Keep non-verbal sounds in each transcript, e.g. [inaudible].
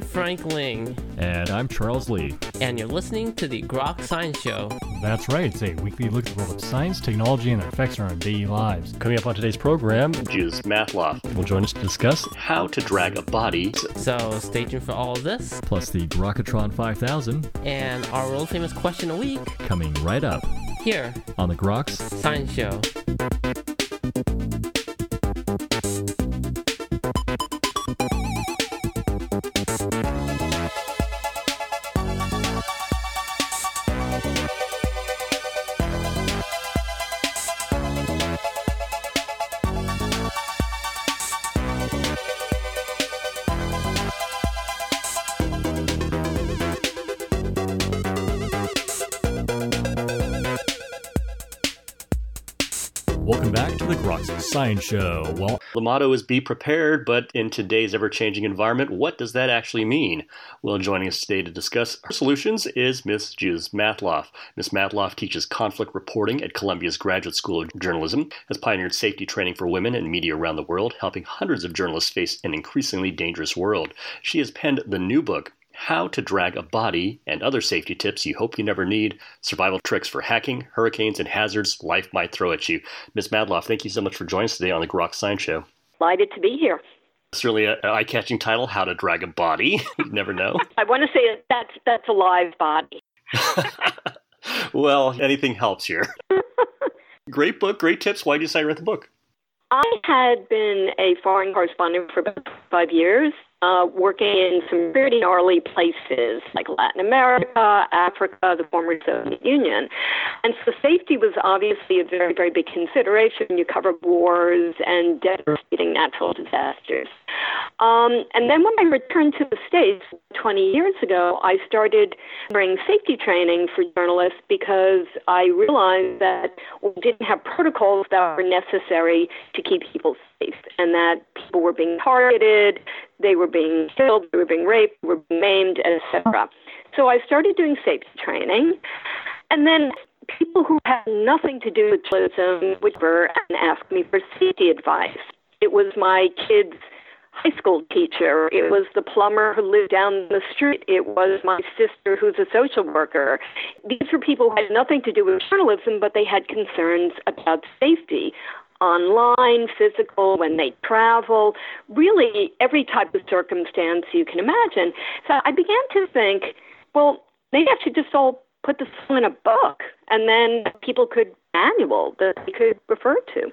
Frank Ling. And I'm Charles Lee. And you're listening to the Grok Science Show. That's right, it's a weekly look at the world of science, technology, and their effects on our daily lives. Coming up on today's program, Judith Matloff will join us to discuss how to drag a body. So stay tuned for all of this. Plus the Grokatron 5000. And our world famous question a week. Coming right up. Here. On the Groks Science Show. Science Show. Well, the motto is be prepared, but in today's ever changing environment, what does that actually mean? Well, joining us today to discuss our solutions is Miss Judith Matloff. Miss Matloff teaches conflict reporting at Columbia's Graduate School of Journalism, has pioneered safety training for women and media around the world, helping hundreds of journalists face an increasingly dangerous world. She has penned the new book, how to drag a body, and other safety tips you hope you never need, survival tricks for hacking, hurricanes, and hazards life might throw at you. Ms. Matloff, thank you so much for joining us today on the Grok Science Show. Delighted to be here. Certainly an eye-catching title, How to Drag a Body. [laughs] you never know. [laughs] I want to say that's, that's a live body. [laughs] well, anything helps here. great book, great tips. Why did you decide to write the book? I had been a foreign correspondent for about five years uh, working in some pretty gnarly places like Latin America, Africa, the former Soviet Union. And so safety was obviously a very, very big consideration. You cover wars and devastating natural disasters. Um, and then when I returned to the States 20 years ago, I started bringing safety training for journalists because I realized that we didn't have protocols that were necessary to keep people safe and that people were being targeted, they were being killed, they were being raped, were maimed, etc. So I started doing safety training. And then people who had nothing to do with journalism would and ask me for safety advice. It was my kids' high school teacher. It was the plumber who lived down the street. It was my sister who's a social worker. These were people who had nothing to do with journalism, but they had concerns about safety online, physical, when they travel, really every type of circumstance you can imagine. So I began to think, well, maybe I should just all put this in a book and then people could manual that they could refer to.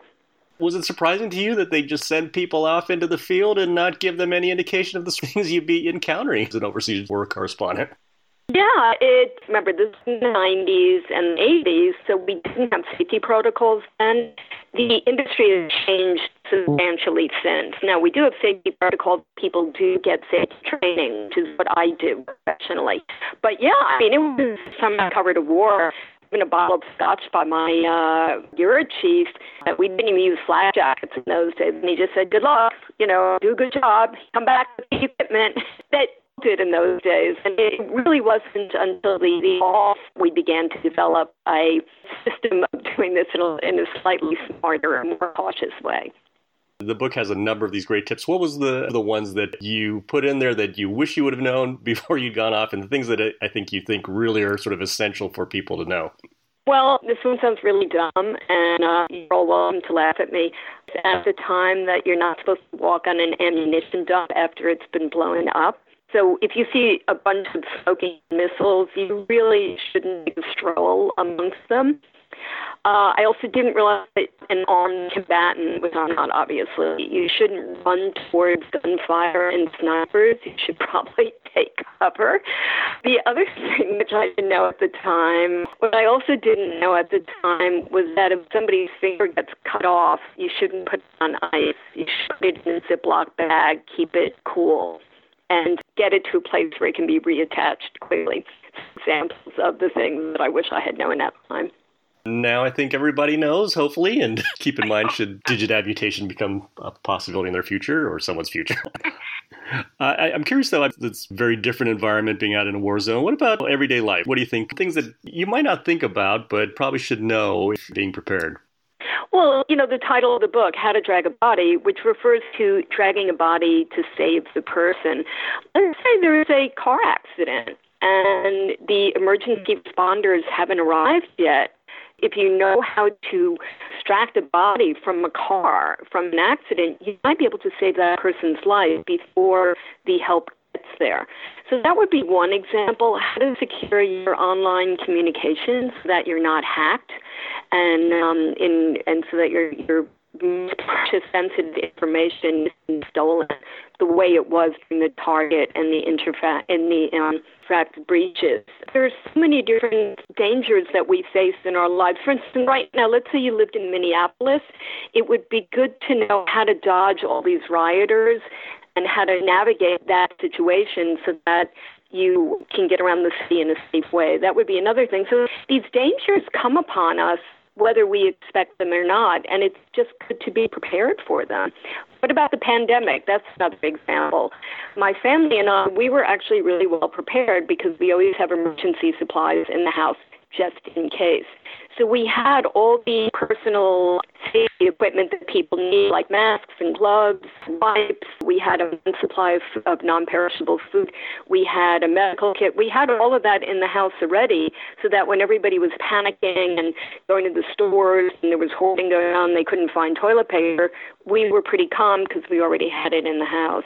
Was it surprising to you that they just send people off into the field and not give them any indication of the [laughs] things you'd be encountering as an overseas war correspondent? Yeah, it remember this is the 90s and 80s, so we didn't have safety protocols then. The industry has changed substantially since. Now we do have safety protocols. People do get safety training, which is what I do professionally. But yeah, I mean, it was some covered a war in a bottle of scotch by my uh, bureau chief. Uh, we didn't even use flak jackets in those days. And he just said, good luck, you know, do a good job, come back with the equipment. [laughs] That did in those days. And it really wasn't until the, the off we began to develop a system of doing this in a, in a slightly smarter and more cautious way. The book has a number of these great tips. What was the the ones that you put in there that you wish you would have known [laughs] before you'd gone off, and the things that I think you think really are sort of essential for people to know? Well, this one sounds really dumb, and uh, you're all welcome to laugh at me. At the time that you're not supposed to walk on an ammunition dump after it's been blown up. So if you see a bunch of smoking missiles, you really shouldn't stroll amongst them. Uh, I also didn't realize that an armed combatant, which I'm not obviously, you shouldn't run towards gunfire and snipers. You should probably [laughs] take cover. The other [laughs] thing which I didn't know at the time, what I also didn't know at the time was that if somebody's finger gets cut off, you shouldn't put it on ice. You should put it in a Ziploc bag, keep it cool and get it to a place where it can be reattached quickly. Examples of the things that I wish I had known at the time. Now I think everybody knows, hopefully, and [laughs] keep in mind should digit amputation become a possibility in their future or someone's future. [laughs] I, am curious though, it's very different environment being out in a war zone. What about everyday life? What do you think? Things that you might not think about, but probably should know if being prepared. Well, you know, the title of the book, How to Drag a Body, which refers to dragging a body to save the person. Let's say there is a car accident and the emergency responders haven't arrived yet. If you know how to extract a body from a car, from an accident, you might be able to save that person's life before the help gets there. So that would be one example. How to secure your online communications so that you're not hacked, and um, in and so that your your precious sensitive information stolen the way it was during the target and the interfact and the um, fact breaches. There's so many different dangers that we face in our lives. For instance, right now, let's say you lived in Minneapolis, it would be good to know how to dodge all these rioters and how to navigate that situation so that you can get around the city in a safe way. That would be another thing. So these dangers come upon us whether we expect them or not, and it's just good to be prepared for them. What about the pandemic? That's another example. My family and I, we were actually really well prepared because we always have emergency supplies in the house just in case. So we had all the personal safety equipment that people need, like masks and gloves, wipes. We had a supply of, of non-perishable food. We had a medical kit. We had all of that in the house already, so that when everybody was panicking and going to the stores and there was hoarding going on, they couldn't find toilet paper. We were pretty calm because we already had it in the house.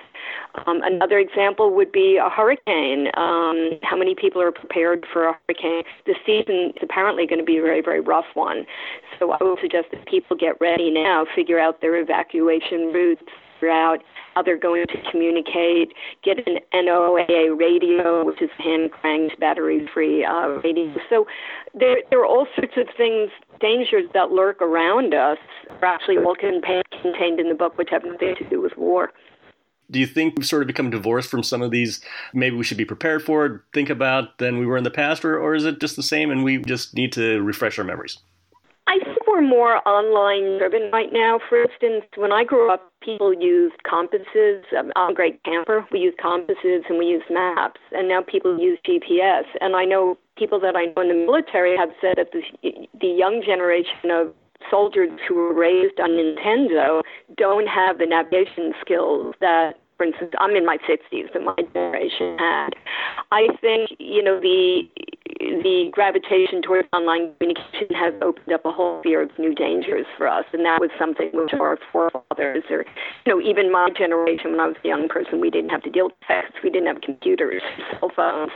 Um, another example would be a hurricane. Um, how many people are prepared for a hurricane? The season is apparently going to be a very, very rough one. So I would suggest that people get ready now, figure out their evacuation routes, figure out how they're going to communicate, get an NOAA radio, which is hand cranked, battery free uh, radio. So there, there are all sorts of things, dangers that lurk around us, are actually all contained in the book, which have nothing to do with war. Do you think we've sort of become divorced from some of these maybe we should be prepared for, think about than we were in the past, or, or is it just the same and we just need to refresh our memories? We're more online driven right now. For instance, when I grew up, people used compasses. Um, I'm a great camper. We used compasses and we used maps, and now people use GPS. And I know people that I know in the military have said that the, the young generation of soldiers who were raised on Nintendo don't have the navigation skills that for instance, I'm in my 60s and my generation had. I think, you know, the the gravitation towards online communication has opened up a whole sphere of new dangers for us, and that was something which our forefathers, or you know, even my generation, when I was a young person, we didn't have to deal with text, we didn't have computers, cell phones.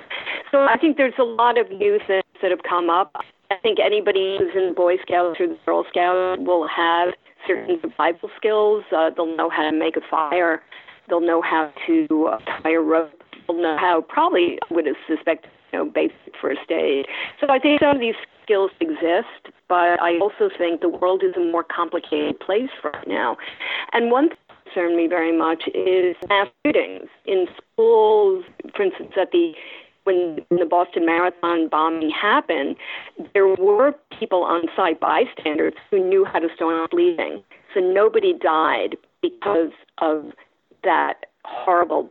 So I think there's a lot of new things that have come up. I think anybody who's in the Boy Scouts or the Girl Scouts will have certain survival skills. Uh, they'll know how to make a fire. They'll know how to uh, tie a rope. They'll know how, probably, I would suspect, you know, basic first aid. So I think some of these skills exist, but I also think the world is a more complicated place right now. And one thing that concerned me very much is mass shootings in schools, for instance, at the when the Boston Marathon bombing happened, there were people on site, bystanders, who knew how to stop bleeding. So nobody died because of that horrible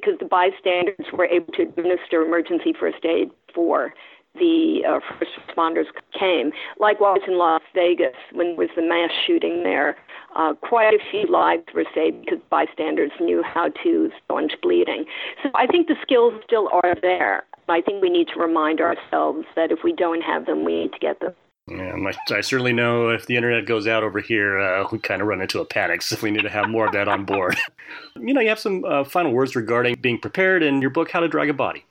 because the bystanders were able to administer emergency first aid for the uh, first responders came. Likewise in Las Vegas, when was the mass shooting there, uh, quite a few lives were saved because bystanders knew how to staunch bleeding. So I think the skills still are there. I think we need to remind ourselves that if we don't have them, we need to get them. Yeah, I certainly know if the internet goes out over here, uh, we kind of run into a panic. [laughs] So we need to have more of that on board. [laughs] you know, you have some uh, final words regarding being prepared in your book, How to Drag a Body.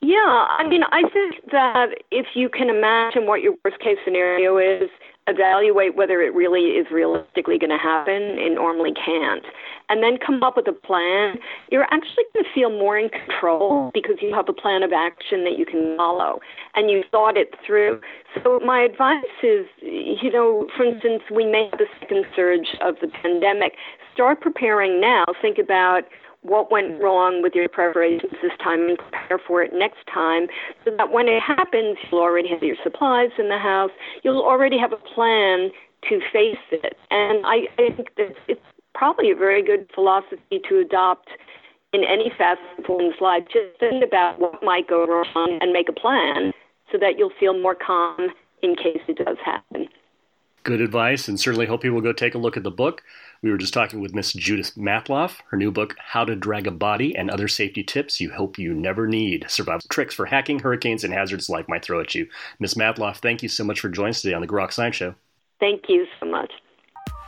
Yeah, I mean, I think that if you can imagine what your worst case scenario is, evaluate whether it really is realistically going to happen. It normally can't. And then come up with a plan. You're actually going to feel more in control because you have a plan of action that you can follow and you thought it through. So, my advice is you know, for instance, we may have a second surge of the pandemic. Start preparing now. Think about what went wrong with your preparations this time and prepare for it next time so that when it happens, you'll already have your supplies in the house. You'll already have a plan to face it. And I, I think that it's probably a very good philosophy to adopt in any facet of one's life. Just think about what might go wrong and make a plan so that you'll feel more calm in case it does happen. Good advice, and certainly hope people will go take a look at the book. We were just talking with Miss Judith Matloff, her new book, How to Drag a Body and Other Safety Tips You Hope You Never Need Survival Tricks for Hacking, Hurricanes, and Hazards Life Might Throw at You. Miss Matloff, thank you so much for joining us today on the Grok Science Show. Thank you so much.